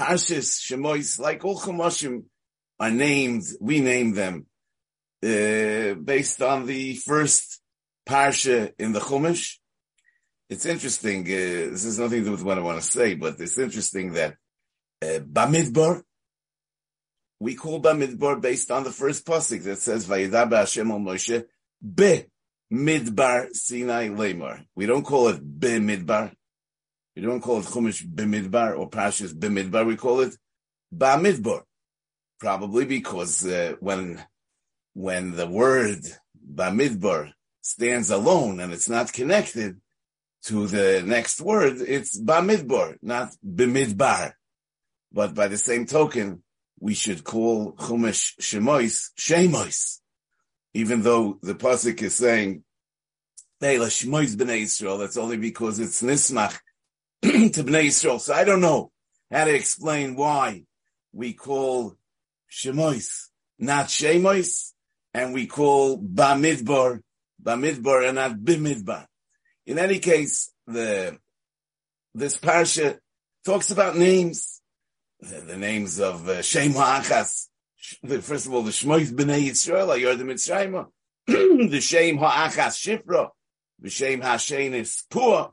Parshas Shemois, like all Chumoshim, are named, we name them, uh, based on the first Parsha in the Chumash. It's interesting, uh, this has nothing to do with what I want to say, but it's interesting that uh, Bamidbar, we call Bamidbar based on the first pasuk that says Vayidaba Hashem al Moshe Be Midbar Sinai Lemar. We don't call it Be Midbar. We don't call it Chumash B'midbar or Pashas B'midbar. We call it Ba'midbar. Probably because uh, when when the word Ba'midbar stands alone and it's not connected to the next word, it's Ba'midbar, not B'midbar. But by the same token, we should call Chumash Shemois Shemois, even though the pasuk is saying Shemois B'nei Israel. That's only because it's Nismach to Bnei Yisrael. So I don't know how to explain why we call Shemois not Shemois, and we call Bamidbar Bamidbar and not Bimidbar. In any case, the this parsha talks about names, the, the names of uh, Shem Ha'achas. First of all, the Shmois Bnei Yisrael, Ayor Mitzrayim, the Shem Ha'achas Shifra, the Shem Ha'shenis Pua,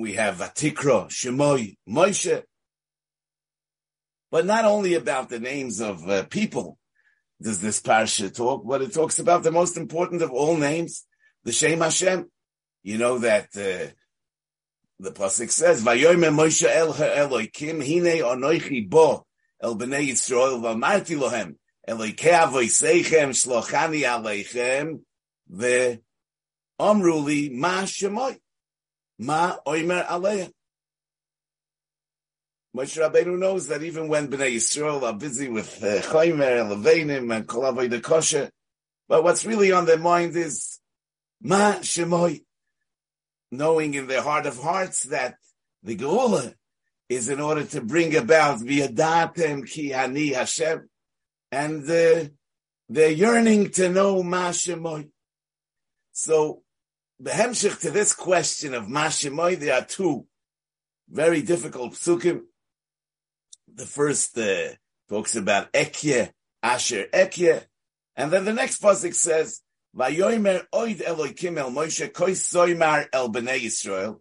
we have Vatikra, Shemoy, Moshe. But not only about the names of uh, people does this parsha talk, but it talks about the most important of all names, the Shem Hashem. You know that uh, the pasuk says, "Vayomer Moshe El Elokim Hine Anoichi Bo El Bnei Yisrael Vamarti Lohem Elokei Avoiseichem Shlochani Aleichem Ve Omruli Ma Shemoy." Ma oimer aleya. Moshe Rabbeinu knows that even when Bnei Yisrael are busy with uh, Levenim, and Kol the Kosher, but what's really on their mind is Ma Shemoy, knowing in their heart of hearts that the Geula is in order to bring about V'yadatem Ki Ani Hashem, and uh, they're yearning to know Ma Shemoy. So Behemshich to this question of Mashimoy, there are two. Very difficult psukim. The first uh, talks about Ekye, Asher Ekye, and then the next pasuk says, Vayomer oid Elokim el Moshe koi soymar el bnei Yisrael,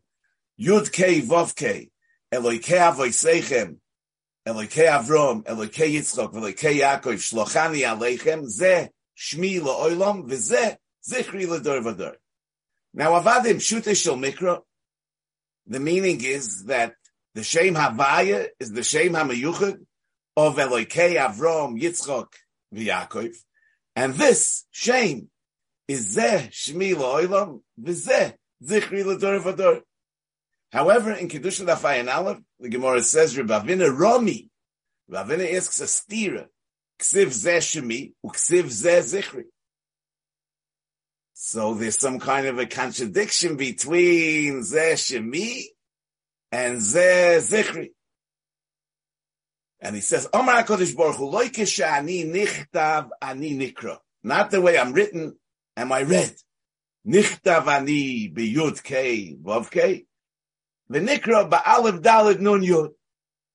Yud Kei Vov Kei, Elokei Avoiseichem, Elokei Avrom, Elokei Yitzchok, Elokei Yaakov, Shlochani Aleichem, Ze Shmi Lo V'Ze Zichri L'Dor V'Dor. Now, avadim shute shel mikra, the meaning is that the Shem Havaya is the Shem HaMayuchad of Elokei Avram, Yitzchok, V'Yakov, and this Shem is Zeh Shmi La'olam, V'Zeh Zichri L'Dor V'Dor. However, in Kedusha Dafayan Aleph, the Gemara says, Rebavina Romi, Ravina asks a stira, Ksiv Zeh Shemi, Uksiv Zeh Zichri. So there's some kind of a contradiction between Zeh Shemi and Zeh Zichri. And he says, Omar HaKadosh Baruch Hu, loy ani nichtav ani nikra. Not the way I'm written, am I read? Nichtav ani biyud kei vav kei. The nikra ba'alev dalid nun yud.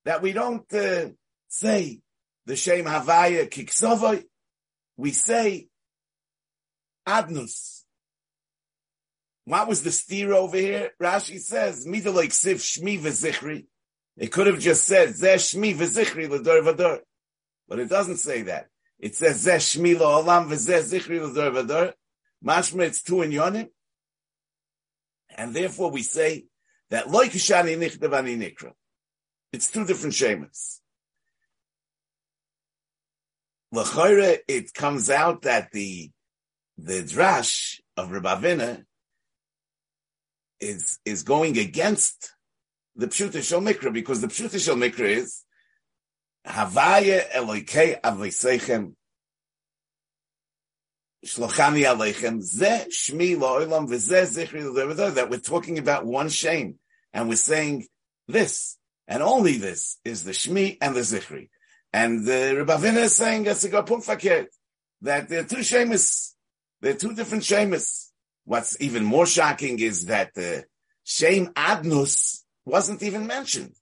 That we don't uh, say the Shem Havaya kiksovoi. We say Adnus. What was the steer over here? Rashi says, Mida like Siv Shmi v'zichri. It could have just said, Zeh Shmi v'zichri l'dor v'dor. But it doesn't say that. It says, Zeh Shmi lo'olam v'zeh zichri l'dor v'dor. Mashma, it's two in yonim. And therefore we say that loy kishani nichtav nikra. It's two different shemas. L'chayre, it comes out that the the drash of Rabavina is is going against the Pshuta Shel Mikra because the Pshuta Shel Mikra is Havaya Elokei Aviseichem Shlochani Aleichem Ze Shmi Lo'olam V'Ze Zichri that we're talking about one shame and we're saying this and only this is the Shmi and the Zichri and the Rabavina is saying that there are two shames they're two different shames. What's even more shocking is that the shame adnus wasn't even mentioned.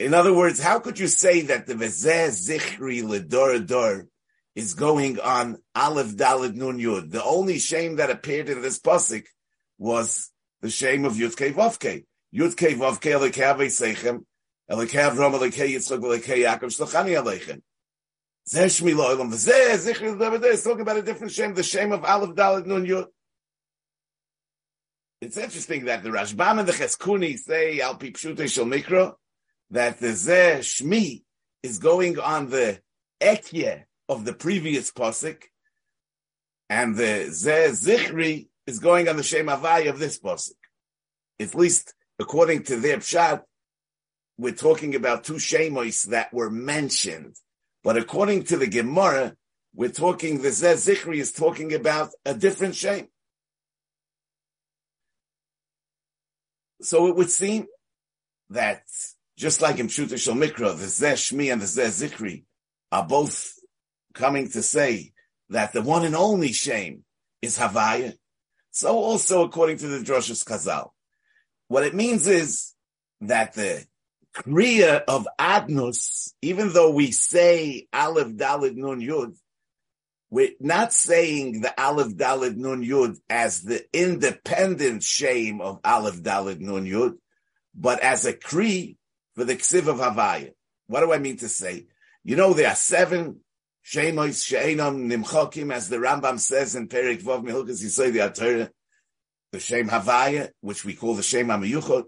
In other words, how could you say that the Vezeh Zichri Ledor Dor is going on Aleph Dalid Nun Yud? The only shame that appeared in this pasuk was the shame of Yud Kei Vavke. Yud Kei Vavke Elekei Aveisechem, Elekei Avram, Elekei Yitzchak, Elekei Yaakov, Shlochani Aleichem. Zeh Shmi Lo Elam, Vezeh Zichri Ledor Dor is talking about a different shame, the shame of Aleph Dalid Nun Yud. It's interesting that the Rashbam and the Chizkuni say Al Pi Pshutei Shel Mikra, that the Zeh Shmi is going on the Ekye of the previous Pasuk, and the Zeh Zichri is going on the Shem Havai of this Pasuk. At least according to their Pshat, we're talking about two Shemos that were mentioned. But according to the Gemara, we're talking, the Zeh Zichri is talking about a different Shem. So it would seem that just like in Pshuta Shal Mikra, the Zeh Shmi and the Zeh Zikri are both coming to say that the one and only shame is Havaya. So also according to the Droshes Chazal, what it means is that the Kriya of Adnus, even though we say Aleph Dalid Nun Yud, we're not saying the Aleph Dalid Nun Yud as the independent shame of Aleph Dalid Nun Yud, but as a Kri for the Ksiv of Havaya. What do I mean to say? You know, there are seven Shemos She'enam Nimchokim, as the Rambam says in Perik Vov Mehilkas Yisoi the Atorah, the Shem Havaya, which we call the Shem Amayuchot,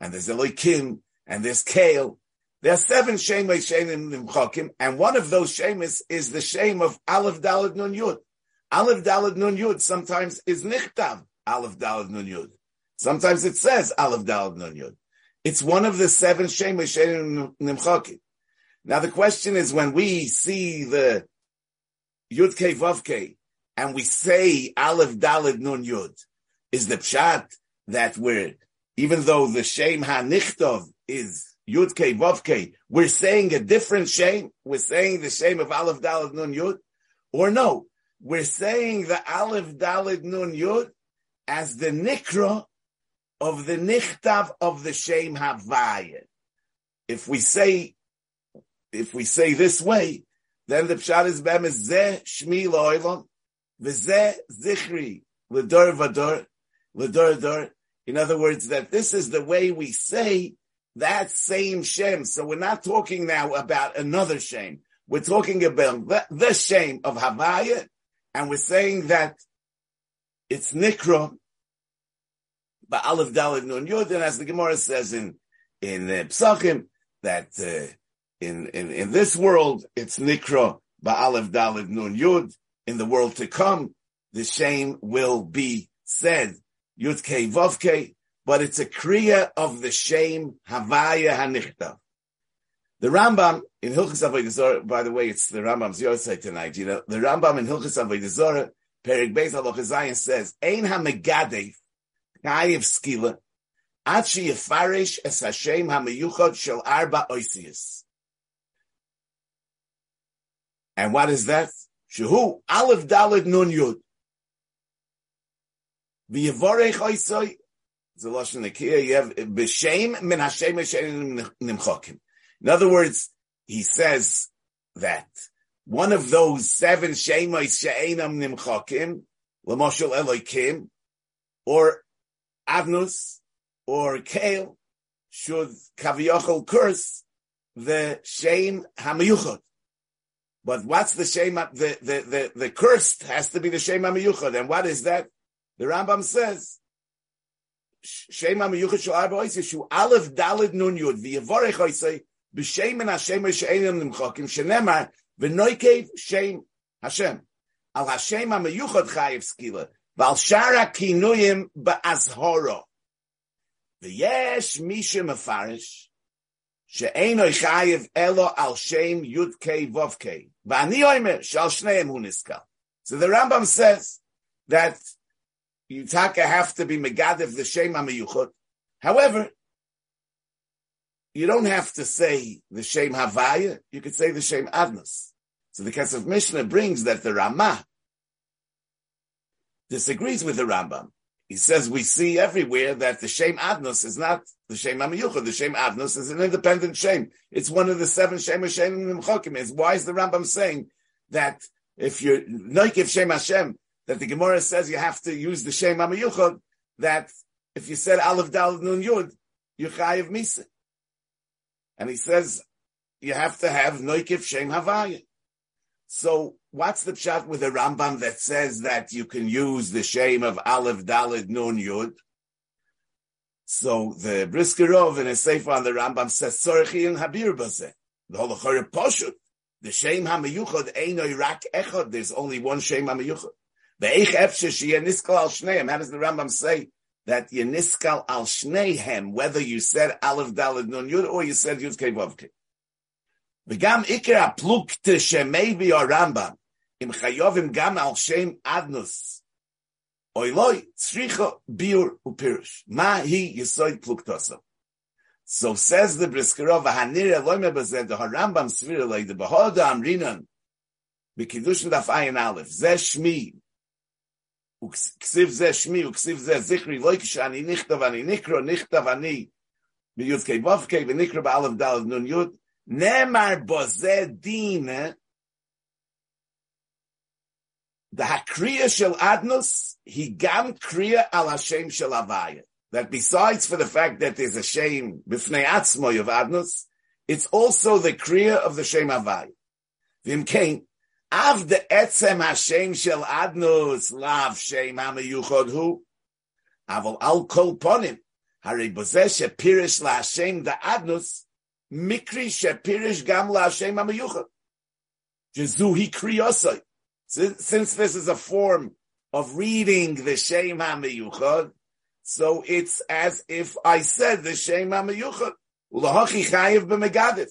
and there's Eloikim, and there's Kale. There are seven Shemos She'enam Nimchokim, and one of those Shemes is the shame of Aleph Dalad Nun Yud. Aleph Dalad Nun Yud sometimes is Nichtav Aleph Dalad Nun Yud. Sometimes it says Aleph Dalad Nun Yud. It's one of the seven Shemos She'enam Nimchokim. Now the question is when we see the Yud Ke Vav Ke and we say Aleph Daled Nun Yud, is the pshat that we're, even though the Shem HaNichtov is Yud Ke Vav Ke, we're saying a different Shem? We're saying the Shem of Aleph Daled Nun Yud? Or no, we're saying the Aleph Daled Nun Yud as the Nikra of the Nichtav of the Shem Havaya. If we say if we say this way, then the pshat is bem is ze shmi lo'olam, v'ze zichri l'dor v'dor, l'dor dor. In other words, that this is the way we say that same Shem. So we're not talking now about another Shem. We're talking about the, the of Havaya, and we're saying that it's Nikra, but Aleph Dalet Nun Yud, and as the Gemara says in, in uh, Psachim, that, uh, in, in, in this world, it's Nikra Ba'alev Dalid Nun Yud. In the world to come, the shame will be said Yud Kei Vav Kei, but it's a kriya of the shame Havaya Hanichta. The Rambam in Hilchas Avodah by the way, it's the Rambam's Yosei tonight. You know, the Rambam in Hilchas Avodah Perik Beis Halacha says, Ein HaMegadef Chayiv Skila Achi Yefarish Es Hashem HaMeyuchot Shel Arba Oisius. And what is that? Shehu Aleph Daled Nun Yud. V'yevorech oisoi. Lashon. You have b'shem min Hashem nimchokim. In other words, he says that one of those seven shemos she'enam nimchokim, l'moshel Elokim, or Avnus, or Kale, should kaviyachol curse the shame hamayuchot. But what's the shame? The, the, the, the cursed has to be the shame amiyuchad. And what is that? The Rambam says, Shem amiyuchad shal arba oisei shu aleph nun yud v'yavorech oisei b'shem en Hashem she'enim nimchokim shenemar v'noikev shem Hashem. Al Hashem amiyuchad chayiv skila v'al shara kinuyim ba'azhoro. V'yesh mishim afarish she'ein chayiv elo al shem yud kei vov kei. So the Rambam says that Yutaka have to be Megadev the Shem Amayuchot. However, you don't have to say the Shem Havaya, you could say the Shem Adnas. So the Kesef Mishnah brings that the Ramah disagrees with the Rambam. he says we see everywhere that the Shem Adnos is not the Shem Amayucha. The Shem Adnos is an independent Shem. It's one of the seven Shem Hashem. Is why is the Rambam saying that if you're Noikif Shem Hashem, that the Gemara says you have to use the Shem Amayucha, that if you said Aleph Dal Nun Yud, you're Chayiv Misa. And he says you have to have Noikif Shem Havaya. So what's the pshat with the Rambam that says that you can use the shame of Aleph Dalid Nun Yud? So the Briskerov in a sefer on the Rambam says Sorchi and Habir Bazeh. The whole Chore Poshut. The shame hamayuchad einoi rak echad. There's only one shame hamayuchad. Ve'ich efshe sheyeniskal al shneim. How does the Rambam say that yeniskal al shnehem, whether you said aleph dalid nun yud or you said yud kei vav kei? V'gam ikra plukte shemevi or Rambam, im chayovim gam al shem adnus. Oiloi, tzricho biur upirush Ma hi yisoy pluktoso. So says the Briskerov, Hanir Elohim Ebazed, the Rambam Svir, the Behoda Amrinan, Bikidushin Daf Ayin Aleph, Zeh Shmi, וכסיב זה שמי, וכסיב זה זכרי, לא כשאני נכתב, אני נקרא, נכתב אני, בי"ק ו"ק, ונקרא באלף ד' נ"י, Nemar boze din, the hakriya shel adnus, he gam kriya al Hashem shel avaya. That besides for the fact that there's a shame b'fnei atzmoy of adnus, it's also the kriya of the shem avaya. V'imkein, av the etzem Hashem shel adnus, lav shem hamayuchod hu, aval al kol ponim, hare boze shepirish la Hashem the adnus, Mikri shepirish gam la Hashem amayucha. Jezuhi kriyosai. Since this is a form of reading the Shem HaMeyuchad, so it's as if I said the Shem HaMeyuchad. Ulahachi chayiv b'megadif.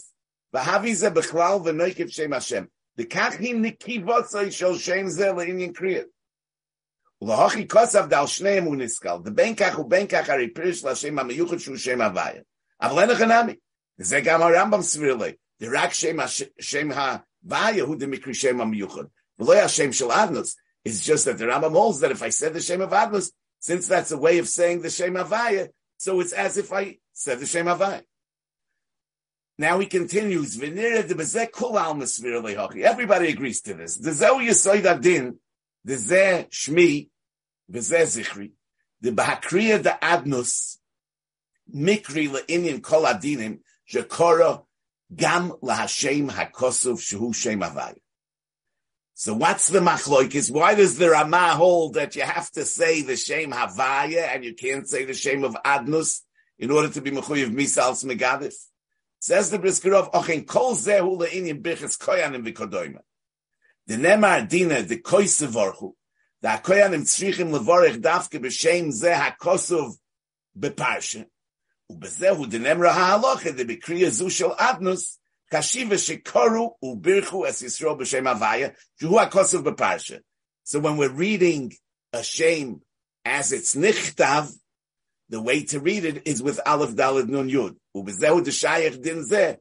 V'havi ze b'chlal v'noikiv Shem Hashem. The kachim nikivosai shel shem zel inyan kriyat. Ulahachi kosav dal shneim muniskal The benkach u benkach ari pirish la shem amayuchat shu shem avaya. Avlenach anami. Ze gam harambam svirle. The rak shem havaya hu de mikri shem amayuchat. V'lo Hashem shel avnos. It's just that the Rambam holds that if I said the Shem of Adnos, since that's a way of saying the Shem Avaya, so it's as if I said the Shem Avaya. Now he continues, Everybody agrees to this. The Shmi, Zichri, the Bahakriya the Adnus, Mikri le'inyan kol adinim, Shekora Gam LaHashem HaKosov Shehu Shem Havaya. So what's the machloikis? Why does the Ramah hold that you have to say the Shem Havaya and you can't say the Shem of Adnus in order to be Mechuyev Misals Megadif? Says the Brisker Briskerov, Ochin kol zehu le'inim bichis koyanim v'kodoyma. The nemar dina, the koisevorchu, the koyanim tzrichim levorech davke b'shem ze hakosov beparsha. Ubezehu denemra ha'aloche, the bekriya zu shel adnus, kashiva shekoru ubirchu es Yisrael b'shem avaya, shehu hakosov beparsha. So when we're reading a shame as it's nichtav, the way to read it is with Aleph Dalad Nun Yud. Ubezehu deshayach din zeh.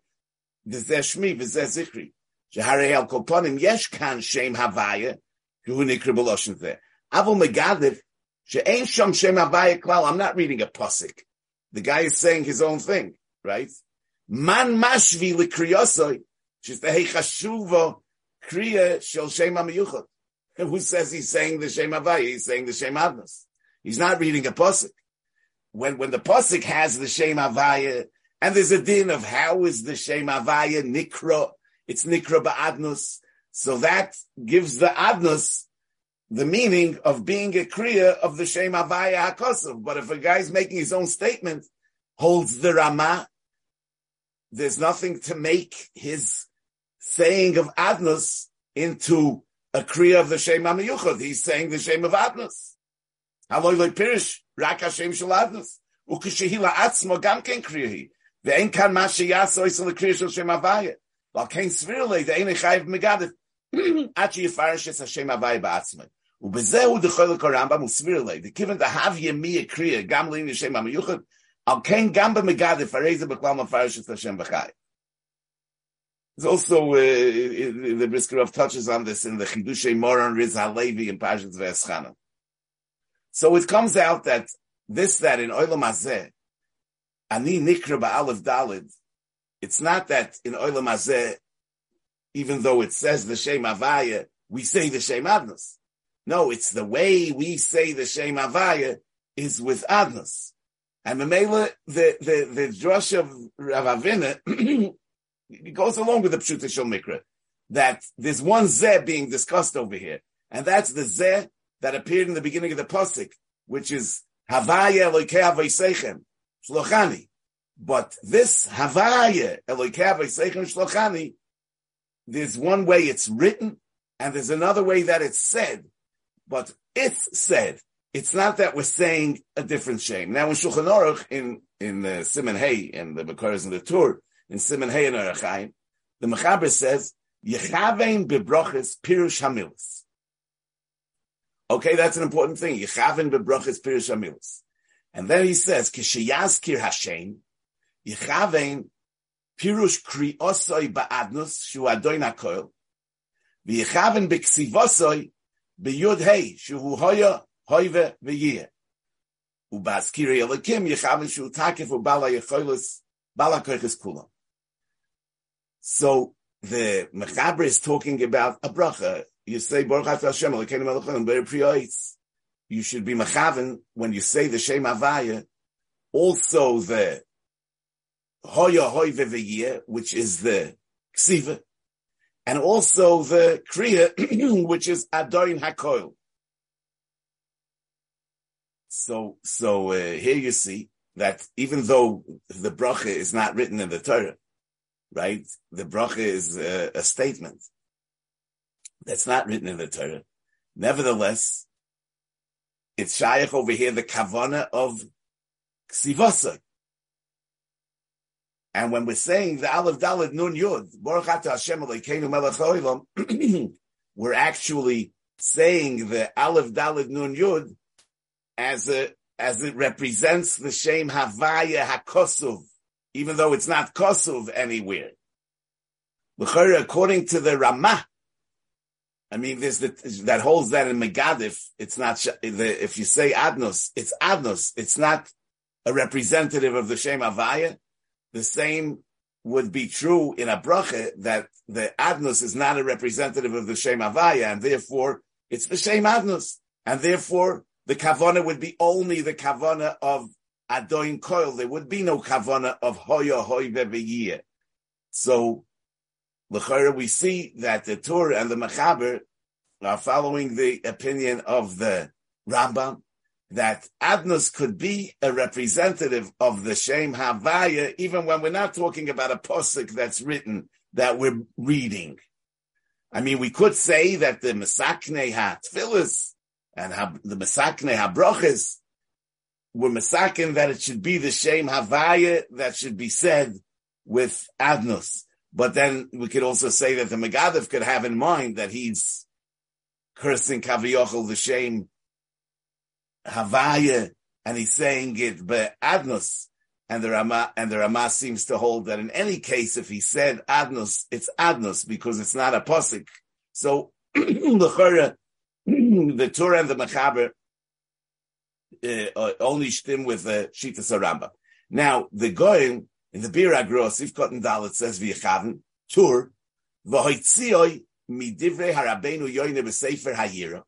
Vizeh shmi, vizeh zikri. Sheharei al kolponim yesh kan shem havaya. Yehu nikri beloshin zeh. Avol megadif, she'ein shom shem havaya klal. I'm not reading a posik. The guy is saying his own thing, right? Man mashvi likriyosoi. She's the heichashuvo kriya shel shem amiyuchot. Who says he's saying the shem havaya? He's saying the shem adnas. He's not reading a posik. When when the pasuk has the shem avaya, and there's a din of how is the shem avaya nikra? It's nikra ba'adnus. So that gives the adnus the meaning of being a kriya of the Shem Avaya HaKosav. But if a guy's making his own statement, holds the Rama, there's nothing to make his saying of Adnus into a kriya of the Shem HaMiyuchad. He's saying the Shem of Adnus. Haloi loy pirish, rak Hashem shel Adnus. Ukishihila atzmo gam ken kriyahi. Ve'en kan ma sheyaso isel kriya shel Shem Avaya. Val ken svirle, ve'en echayiv megadif. עד שיפרש את השם הוואי בעצמי. ובזהו דחולק הרמב"ם וסביר לי, וכיוון דהב ימי הקריאה גם לעניין השם המיוחד, על כן גם במגדף, הרי זה בכלל מפרש את השם בחי. There's also, uh, the Briskerov touches on this in the Chidushei Moron Riz HaLevi in Pashas Ve'eschana. So it comes out that this, that in Olam Hazeh, Ani Nikra Ba'alef Dalid, it's not that in Olam Hazeh, even though it says the Shem Avaya, we say the Shem Adnos. No, it's the way we say the Shem Avaya is with Adnos. And the Mamela, the, the, the drush of Rav Avina, goes along with the Pshuta Shal Mikra, that there's one Zeh being discussed over here. And that's the Zeh that appeared in the beginning of the Pasuk, which is Havaya Eloikei Avaisechem, Shlochani. But this Havaya Eloikei Avaisechem Shlochani, there's one way it's written, and there's another way that it's said. But it's said. It's not that we're saying a different shame. Now in Shulchan Aruch, in, in the Simon Hay, and the Bekoras and the Tur, in Simon Hay and Arachayim, the Mechaber says, Yechavein bebroches pirush hamilis. Okay, that's an important thing. Yechavein bebroches pirush hamilis. And then he says, Kishayazkir Hashem, Yechavein pirush kri osoi ba'adnus, shu adoin hakoil, v'yechavein b'ksivosoi, b'yud hei, shu hoya hoive v'yeh. Ubaskiri elikim, yechavein shu takif u'bala yechoilis, bala kulam. So the Mechaber is talking about a bracha. You say Baruch Atah Hashem You should be mechaven when you say the Shem Avaya. Also the Hoya Hoy Veviyeh, which is the Ksiva, and also the Kriya, which is Adoin Hakoil. So, so uh, here you see that even though the bracha is not written in the Torah, right? The bracha is a, a, statement that's not written in the Torah. Nevertheless, it's shaykh over here, the kavana of ksivasa. And when we're saying the Aleph Dalet Nun Yud, we're actually saying the Aleph Dalet Nun Yud as a as it represents the Shem Havaya Hakosuv even though it's not Kosuv anywhere. According to the Ramah, I mean, there's the, that holds that in Megadif. It's not if you say Adnos, it's Adnos. It's not a representative of the Shem Avaya. The same would be true in a bracha that the Adnos is not a representative of the Shem Avaya, and therefore it's the Shem Adnos, and therefore the kavana would be only the kavana of Adoin Koil, there would be no kavana of Hoya Hoy Veviyeh. So, L'chayra, we see that the Torah and the Mechaber are following the opinion of the Rambam that Adnos could be a representative of the Shem Havaya, even when we're not talking about a posik that's written that we're reading. I mean, we could say that the Mesakne HaTfilis and the Mesakne HaBroches we're masakin that it should be the Shem havaya that should be said with adnos. But then we could also say that the Megadif could have in mind that he's cursing kaviyochel the shame havaya, and he's saying it but adnos. And the Rama and the Rama seems to hold that in any case, if he said adnos, it's adnos because it's not a posik. So the the Torah and the Mechaber uh, only stim with the uh, Shita Saramba. Now, the Goyim, in the Bir Agros, if Cotton Dalit says v'yechaven, tur, v'hoitzioi midivrei harabenu yoyne b'sefer hayira,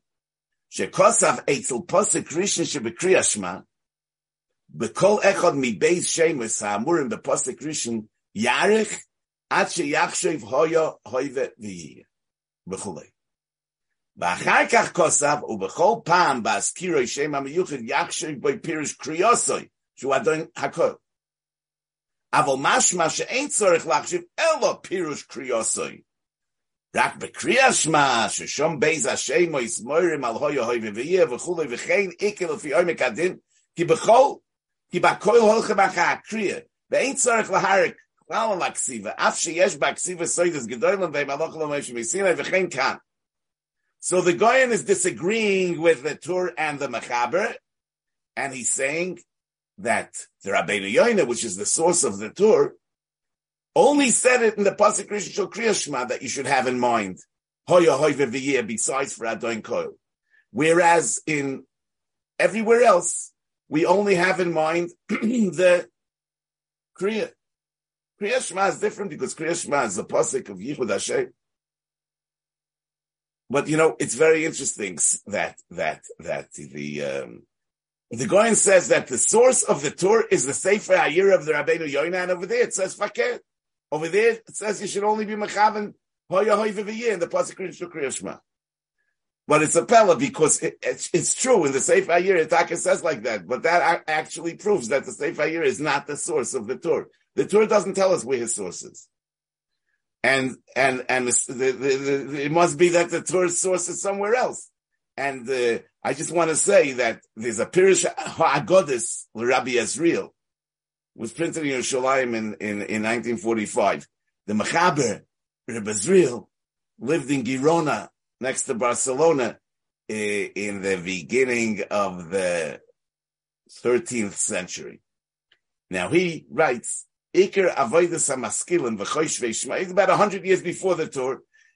shekosav eitzel posek rishon shebekriya shma, b'kol echad mibeis shemus ha'amurim b'posek rishon yarech, ad sheyachshev hoyo hoyve v'yiyah, b'chulei. ואחר כך כוסף, ובכל פעם בהזכירו שם המיוחד יחשב בו פירוש קריאוסוי, שהוא אדון הכל. אבל משמע שאין צורך להחשיב אלו פירוש קריאוסוי. רק בקריאה שמע, ששום בייז השם או יסמורים על הוי הוי ויהיה וכולי וכן איקל לפי עומק הדין, כי בכל, כי בכל הולכם אחר הקריאה, ואין צורך להרק כלל על הכסיבה, אף שיש בכסיבה סוידס גדולים והם הלוך למשה מסיני וכן כאן. So the Goyen is disagreeing with the Tur and the Mechaber, and he's saying that the Rabbeinu Yoina, which is the source of the Tur, only said it in the Pasuk Rishon Kriyashma that you should have in mind. Hoya hoive besides for Adon Koil. Whereas in Everywhere else, we only have in mind the Kriya. Kriya Shema is different because Kriya Shema is the pasuk of Yichud Hashem. But you know, it's very interesting that that that the um, the Goyen says that the source of the Torah is the Sefer Hayir of the Rabbeinu Yoina, and over there it says Fakir. Over there it says you should only be Mechaven Hoya Hoy in the pasuk Shema. But it's a pella because it, it's, it's, true in the Sefer Hayir, Itaka says like that, but that actually proves that the Sefer Hayir is not the source of the Torah. The Torah doesn't tell us where his source is. And, and, and the, the, the, it must be that the Torah's source is somewhere else. And, uh, I just want to say that there's a Pirish Ha'agodis, Rabbi Ezriel, was printed in Yerushalayim in, in, in 1945. The Mechaber, Rabbi Ezriel, lived in Girona, next to Barcelona, in the beginning of the 13th century. Now he writes, Iker Avoidus HaMaskilim V'chosh Ve'shma, it's about 100 years before the Tur.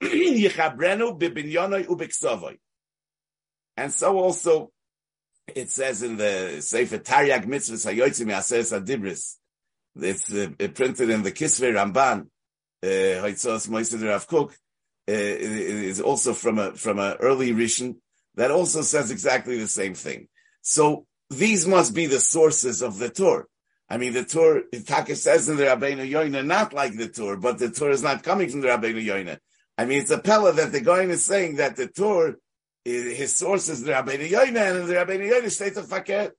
And so also, it says in the Sefer Taryag Mitzvahs Hayotzim Yaseres Adibris, it's uh, printed in the Kisvei Ramban, uh, Haitzos Moisid Rav Kook, uh, is also from a from an early Rishon that also says exactly the same thing. So these must be the sources of the Torah. I mean, the Torah, Taka says in the Rabbeinu Yoina, not like the Torah, but the Torah is not coming from the Rabbeinu Yoina. I mean, it's a pella that the Goyin is saying that the Torah his source is the Rabbeinu Yoina, and the Rabbeinu Yoina states a fakir.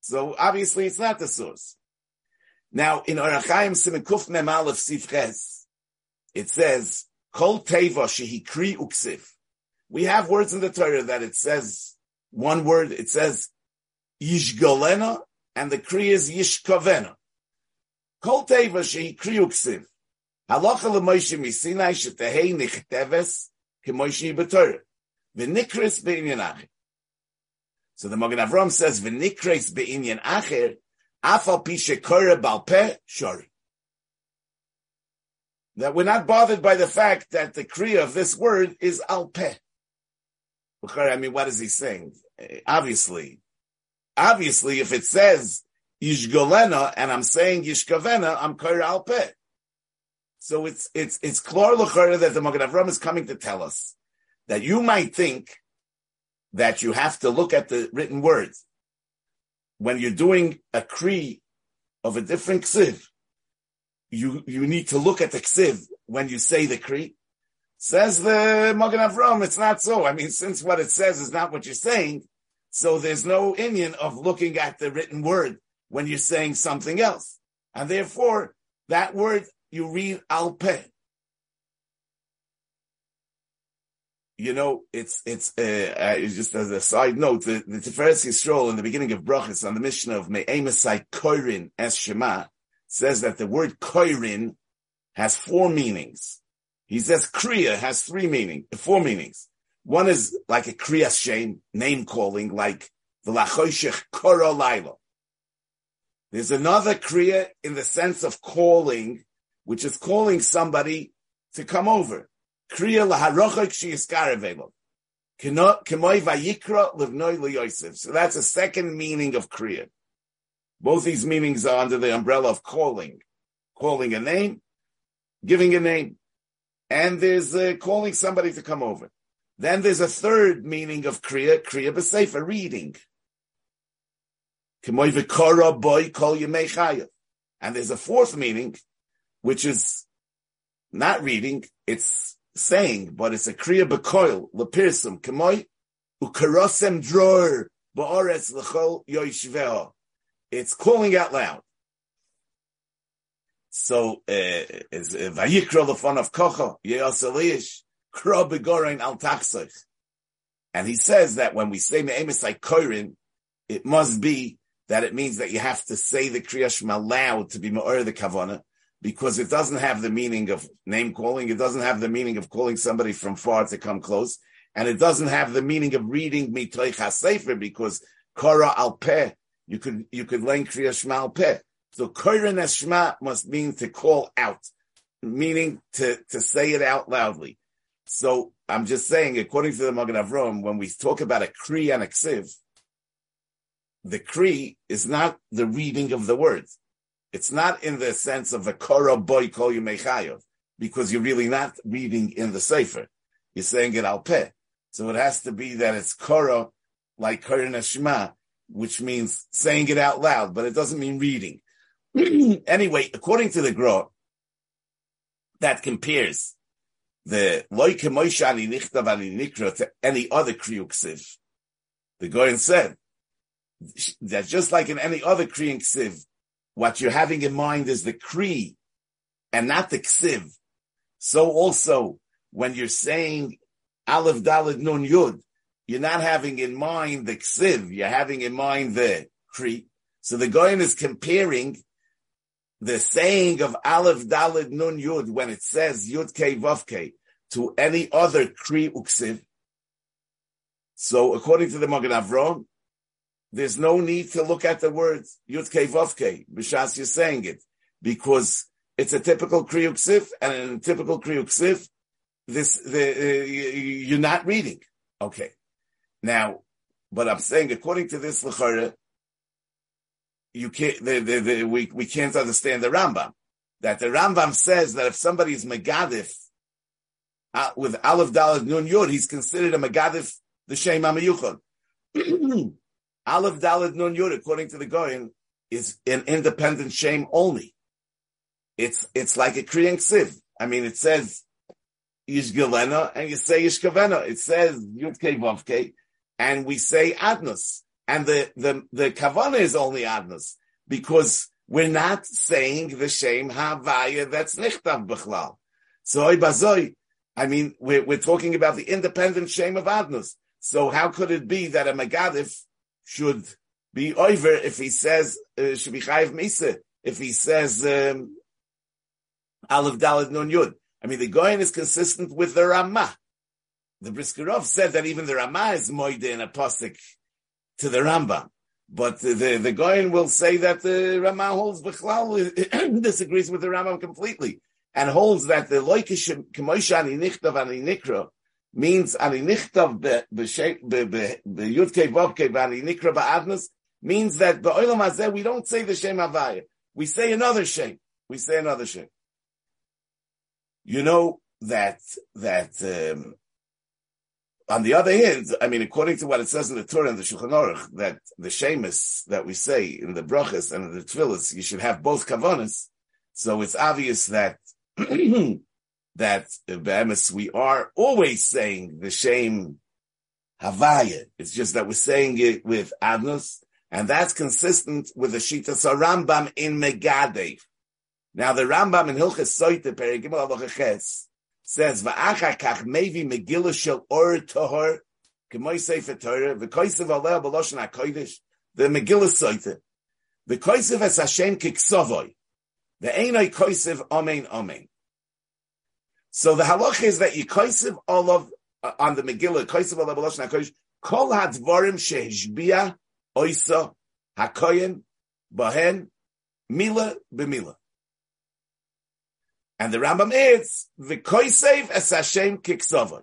So obviously it's not the source. Now, in Orachaim Simikuf Mem of Sifches, it says, Kol Teva Shehikri Uksiv. We have words in the Torah that it says, one word, it says, Yishgolena, and the Kri is Yishkovena. Kol Teva Shehikri Uksiv. Halacha Misinai Shetehei Nichteves. So the Magen Avram says, v'nikris be'inyan acher, afal pi shekore balpeh shori. That we're not bothered by the fact that the kriya of this word is alpeh. I mean, what is he saying? Obviously, obviously, if it says yishgolena and I'm saying yishkavena, I'm kore alpeh. So it's it's it's klar that the Magen Avram is coming to tell us that you might think that you have to look at the written words when you're doing a kri of a different ksiv. You you need to look at the ksiv when you say the kri. Says the Magen Avram, it's not so. I mean, since what it says is not what you're saying, so there's no Indian of looking at the written word when you're saying something else, and therefore that word you read al peh. you know, it's it's uh, uh, just as a side note, the, Tiferes Yisrael in the beginning of Brachas on the Mishnah of Me'emasai Koirin Es Shema says that the word Koirin has four meanings. He says Kriya has three meaning, four meanings. One is like a Kriya shame, name calling, like the Lachoshech Koro. There's another Kriya in the sense of calling, which is calling somebody to come over. Kriya. So that's a second meaning of Kriya. Both these meanings are under the umbrella of calling. Calling a name, giving a name. And there's uh, calling somebody to come over. Then there's a third meaning of Kriya, Kriya b'sefer, reading. And there's a fourth meaning, which is not reading, it's saying, but it's a kriya bekoil lepirsum kemoy ukarosem dror ba'oretz lechol yoishveo. It's calling out loud. So uh, is uh, vayikra lefon of kocha yeoselish kro begorein al tachsoich. And he says that when we say me'emes like koirin, it must be that it means that you have to say the Kriya Shema loud to be Ma'or the Kavana, because it doesn't have the meaning of name calling, it doesn't have the meaning of calling somebody from far to come close, and it doesn't have the meaning of reading Mitoich HaSefer, because Kora al Peh, you could, you could learn Kriya Shema al Peh. So Koren Shema must mean to call out, meaning to, to say it out loudly. So I'm just saying, according to the Magen Avram, when we talk about a Kri and a Ksiv, the Kri is not the reading of the words. It's not in the sense of a Kora boy call you Mechayev, because you're really not reading in the Sefer. You're saying it al peh. So it has to be that it's Kora, like Koren Shema, which means saying it out loud, but it doesn't mean reading. anyway, according to the Gro, that compares the loike moishani nichtav ani nikra to any other kriyuksiv. The Goyen said that just like in any other kriyuksiv, what you're having in mind is the kri and not the ksiv. So also when you're saying aleph dalid nun yud, you're not having in mind the ksiv, you're having in mind the kri. So the Goyen is comparing the saying of Aleph Dalid Nun Yud when it says Yud Kei Vav Kei to any other Kri Uksiv. So according to the Magen Avram, there's no need to look at the words Yud Kei Vav Kei, B'shas you're saying it, because it's a typical Kri Uksiv, and in a typical Kri Uksiv, this, the, uh, you're not reading. Okay. Now, but I'm saying according to this L'chara, you can't, the, the, the, we, we can't understand the Rambam. That the Rambam says that if somebody is Megadif uh, with Aleph Dalet Nun Yud, he's considered a Megadif the Shem Amayuchon. Aleph Dalet Nun Yud, according to the Goyen, is an independent shame only. It's, it's like a Kriyan Siv. I mean, it says Yishgelena and you say Yishkavena. It says Yud Vavke and we say Adnus. And the, the, the kavana is only adnas because we're not saying the shame havaya that's nichtav b'chlal. So I mean, we're, we're talking about the independent shame of adnas. So how could it be that a megadif should be over if he says uh, should be chayiv misa if he says um, aleph dalad nun yud? I mean, the Goyen is consistent with the Rama. The Briskerov said that even the Rama is moide in a posik to the Rambam. But the, the, Goyen will say that the Rama holds Bechlal disagrees with the Rambam completely and holds that the Loikish Kemoisha Ani Nichtav Ani Nikra means Ani Nichtav B'Yudke Vovke B'Ani Nikra Ba'adnas means that Ba'olam Hazeh we don't say the Shem Havaya. We say another Shem. We say another Shem. You know that, that, um, on the other hand, I mean, according to what it says in the Torah and the Shulchan Aruch, that the Shemus that we say in the brachas and in the tefillahs, you should have both kavanas. So it's obvious that that be'emes we are always saying the shame havaya. It's just that we're saying it with adnos, and that's consistent with the Shita Rambam in Megadev. Now the Rambam in Hilchas Soite Perigimel Alochaches says va'achakach mevi megillah shel or tahor k'moy sefer Torah v'koisev aleh b'loshen hakodesh the megillah soite v'koisev es Hashem the einay koisev amen amen. So the halach is that you koisev olav uh, on the megillah koisev aleh b'loshen hakodesh kol hadvarim shehishbia oisa hakoyen bahen mila b'mila. And the Rambam is v'koisev es Hashem kiksavoi.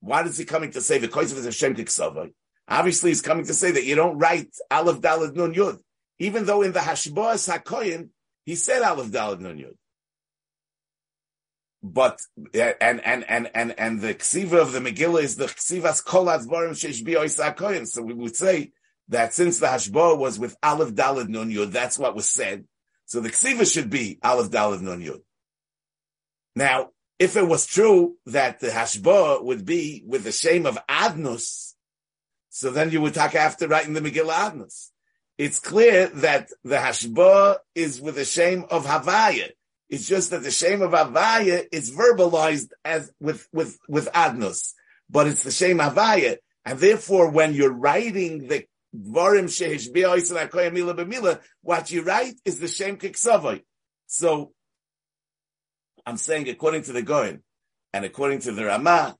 Why is he coming to say v'koisev es Hashem kiksavoi? Obviously, he's coming to say that you don't write Aleph Dalad Nun Yud, even though in the Hashboas Hakoyin he said Aleph Dalad Nun Yud. But eh, and and and and and the ksiva of the Megillah is the ksivas kol atzvarim sheish bi So we would say that since the Hashboah was with Aleph Dalad Nun Yud, that's what was said. So the ksiva should be Aleph Daleth Nun Yud. Now, if it was true that the hashba would be with the shame of Adnus, so then you would talk after writing the Megillah Adnus. It's clear that the hashba is with the shame of Havaya. It's just that the shame of Havaya is verbalized as with with with Adnus, but it's the shame Havaya, And therefore, when you're writing the Dvarim Mila what you write is the Shem Kiksavai. So, I'm saying according to the Goyen, and according to the Rama,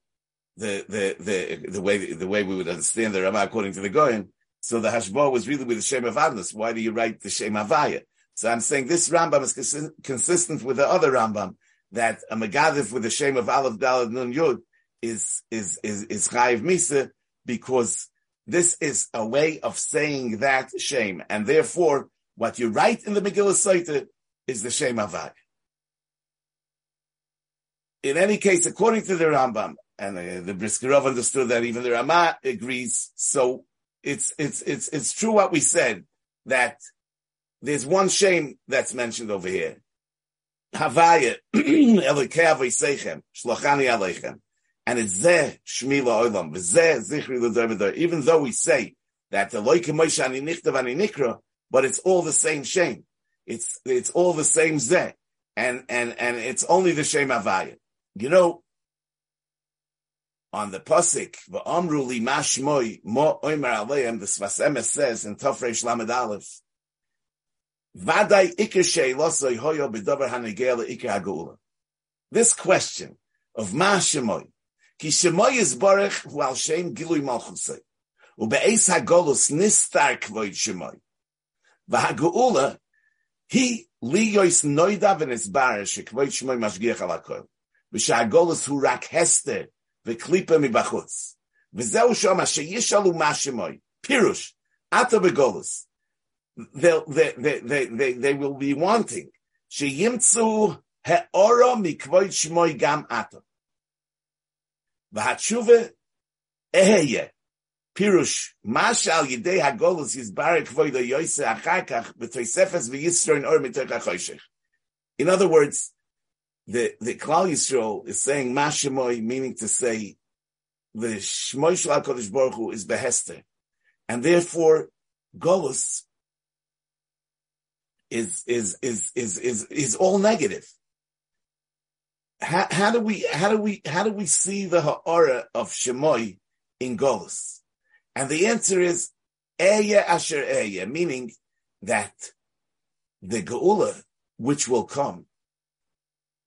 the, the, the, the way, the way we would understand the Rama according to the Goyen, so the Hashbah was really with the Shem of Adnus. Why do you write the Shem Avaya? So I'm saying this Rambam is consistent with the other Rambam, that a Megadif with the shame of Aleph Dalad Nun Yud is, is, is, is Chayiv Misa, because this is a way of saying that shame, and therefore, what you write in the Megillah Saita is the shame of avai. In any case, according to the Rambam, and uh, the Briskerov understood that even the Rama agrees, so it's, it's, it's, it's true what we said, that there's one shame that's mentioned over here. Havaya, Elikei Seichem, Shlochani Aleichem. And it's Zeh Shmila Olam, Zeh Zichri L'Dor Even though we say that the Loike Moshe Ani Nichtav Ani Nikra, but it's all the same shame. It's, it's all the same Zeh. And, and, and it's only the shame Avaya. You know, on the Pasik, V'amru li mashmoy mo oimer aleim, the Sfas Emes says in Tofresh Lamed Aleph, Vadai ikir sheilosoi hoyo b'dover hanegel ikir hagula. This question of mashmoy, כי שמוי יסבורך הוא על שם גילוי מלכוסי. ובאיס הגולוס נסתר כבוד שמוי. והגאולה היא ליויס נוידה ונסבר שכבוד שמוי משגיח על הכל. ושהגולוס הוא רק הסתר וקליפה מבחוץ. וזהו שמה שישאלו מה שמוי. פירוש, עטו בגולוס. they, they, they, they, they will be wanting. Sheyimtzu he'ora mikvoit shmoy gam ato. V'hatshuve eheye. Pirush, mashal yidei hagolus yizbare kvoido yoise achakach b'toisefes v'yisroin or mitoch. In other words, the, the Klal Yisrael is saying mashimoy, meaning to say the shmoy shel HaKadosh Baruch Hu is behester. And therefore, Golus is, is, is, is, is, is all negative how, how do we how do we how do we see the ha'ara of Shemoy in Golos? And the answer is Eya Asher Eya, meaning that the Geula, which will come,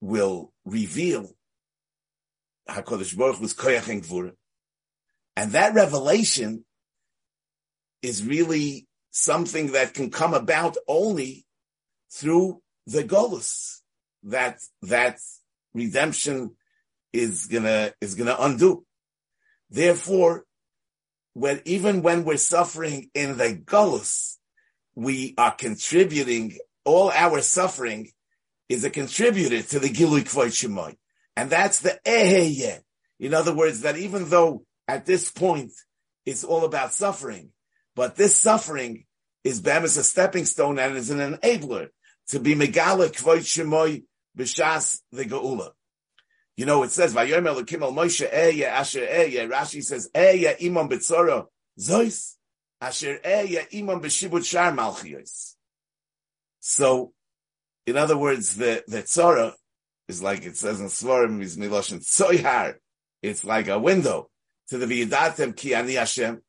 will reveal Hakadosh Baruch Hu's Koyach and Gvura, and that revelation is really something that can come about only through the Golos. That that redemption is gonna is gonna undo. Therefore, when even when we're suffering in the gullus, we are contributing. All our suffering is a contributor to the gilui shemoy, and that's the eheye. In other words, that even though at this point it's all about suffering, but this suffering is bemis a stepping stone and is an enabler to be megala kvoit shemoy b'shas the geula. You know, it says, Vayomer Elokim al Moshe Eya Asher Eya. Rashi says, Eya Imam Betzoro Zois Asher Eya Imam Beshibut Shar Malchios. So, in other words, the, the Tzora is like it says in Svarim, is Miloshin Tzoyhar. It's like a window to the V'yidatem Ki Ani Hashem.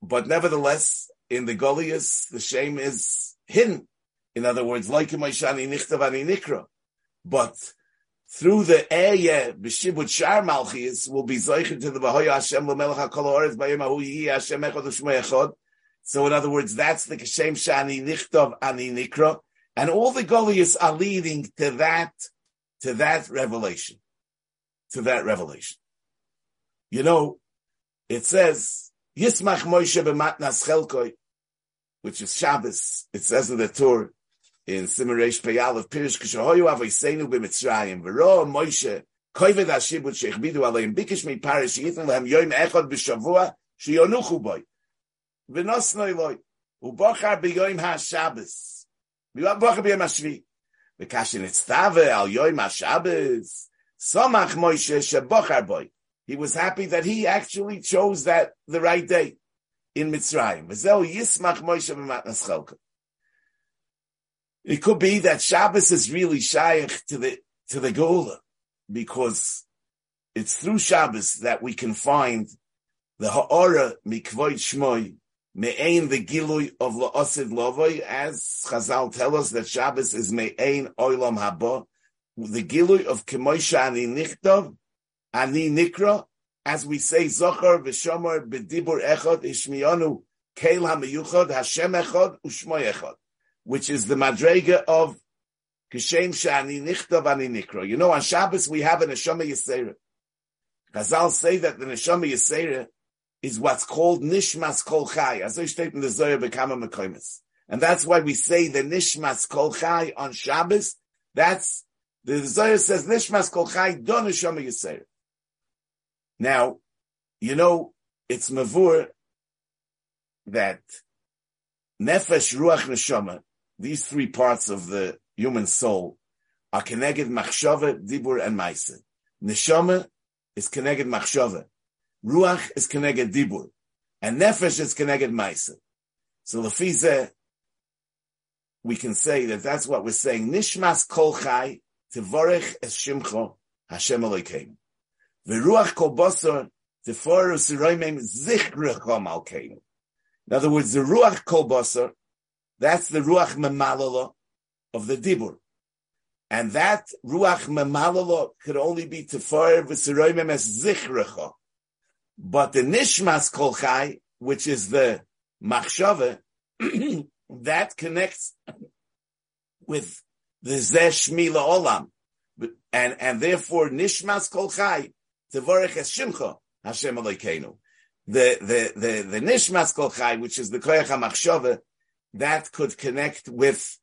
But nevertheless, in the Goliath, the shame is hidden. In other words, like Moishani Nichtav Ani Nikra. But through the Eye B'Shibut Shar Malchis will be Zoichin to the Bahoya Hashem L'melech HaKol Ha'oretz B'yem Ahu Yihi Hashem Echad U'Shmei Echad. So in other words, that's the Kashem Shani Nichtov Ani Nikra. And all the Goliaths are leading to that, to that revelation. To that revelation. You know, it says, Yismach Moshe b'matnas chelkoi, which is Shabbos. It says in the Torah, in Simaresh Peyal of Pirish Kishahoyu Avoisenu b'Mitzrayim v'ro Moshe koived Hashibut sheichbidu aleim bikish mi parish yitin lehem yoim echad b'shavua shiyonuchu boy. V'nosnoi loy u'bochar b'yoim ha-Shabbos. U'bochar b'yoim ha-Shvi. V'kashin etztave al yoim ha-Shabbos. Somach Moshe shebochar boy. He was happy that he actually chose that the right day in Mitzrayim. V'zeu yismach Moshe b'matnas chelka. It could be that Shabbos is really shaykh to the to the Gola, because it's through Shabbos that we can find the ha'ara mikvoid shmoy me'ain the gilui of la'osid lovoi, as Chazal tell us that Shabbos is me'ain oilam haba, the gilui of kemoisha ani nichtov, ani nikra, as we say, Zochar v'shomer b'dibur echad ishmiyanu keil ha'meyuchad Hashem echad u'shmoy echad, which is the madrega of Kishem shani nichtav ani nikra. You know, on Shabbos we have a neshama yisera. Chazal say that the neshama yisera is what's called nishmas kol chai, as I state in the Zohar bekama mekoimis. And that's why we say the nishmas kol chai on Shabbos. That's, the Zohar says nishmas kol chai don neshama yisera. Now, you know, it's mavur that nefesh, ruach, neshama, these three parts of the human soul are connected machshava, dibur, and maise. Neshama is connected machshava. Ruach is connected dibur. And nefesh is connected maise. So lefize, we can say that that's what we're saying. Nishmas kol chai, tevorech es shimcho, Hashem Elokeinu. V'ruach kol basar teforu siroimim zichrecha malkeinu. In other words, the ruach kol basar, that's the ruach memalala of the dibur. And that ruach memalala could only be teforu v'siroimim as zichrecha. But the nishmas kol chai, which is the machshava, that connects with the zesh mila olam. And, and therefore, nishmas kol chai, Tevorech es Shimcha, Hashem Elokeinu. The, the, the, the Nishmas Kol Chai, which is the Koyach HaMachshava, that could connect with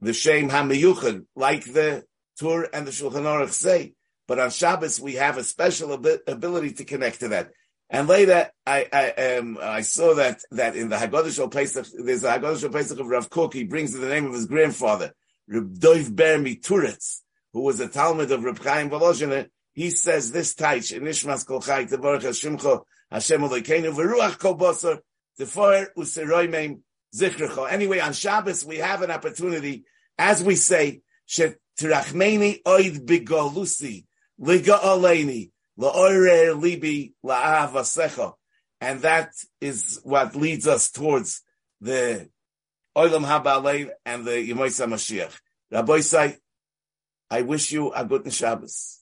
the Shem HaMeyuchad, like the Tur and the Shulchan Aruch say. But on Shabbos, we have a special ab- ability to connect to that. And later, I, I, um, I saw that, that in the Haggadah Pesach, there's a Haggadah Pesach of Rav Kook, he brings the name of his grandfather, Reb Doiv Ber Mituretz, who was a Talmud of Reb Chaim Volozhiner, he says this taich in Nishmas Kol Chai Tevorach Hashimcha Hashem Elokeinu V'Ruach Kol Basar Tefor Useroimeim Zichrecho. Anyway, on Shabbos we have an opportunity, as we say, Shetirachmeni Oid Bigolusi Liga Aleini La'orer Libi La'avasecha. And that is what leads us towards the Olam Haba and the Yemoisa Mashiach. Rabbi say, I wish you a good Shabbos.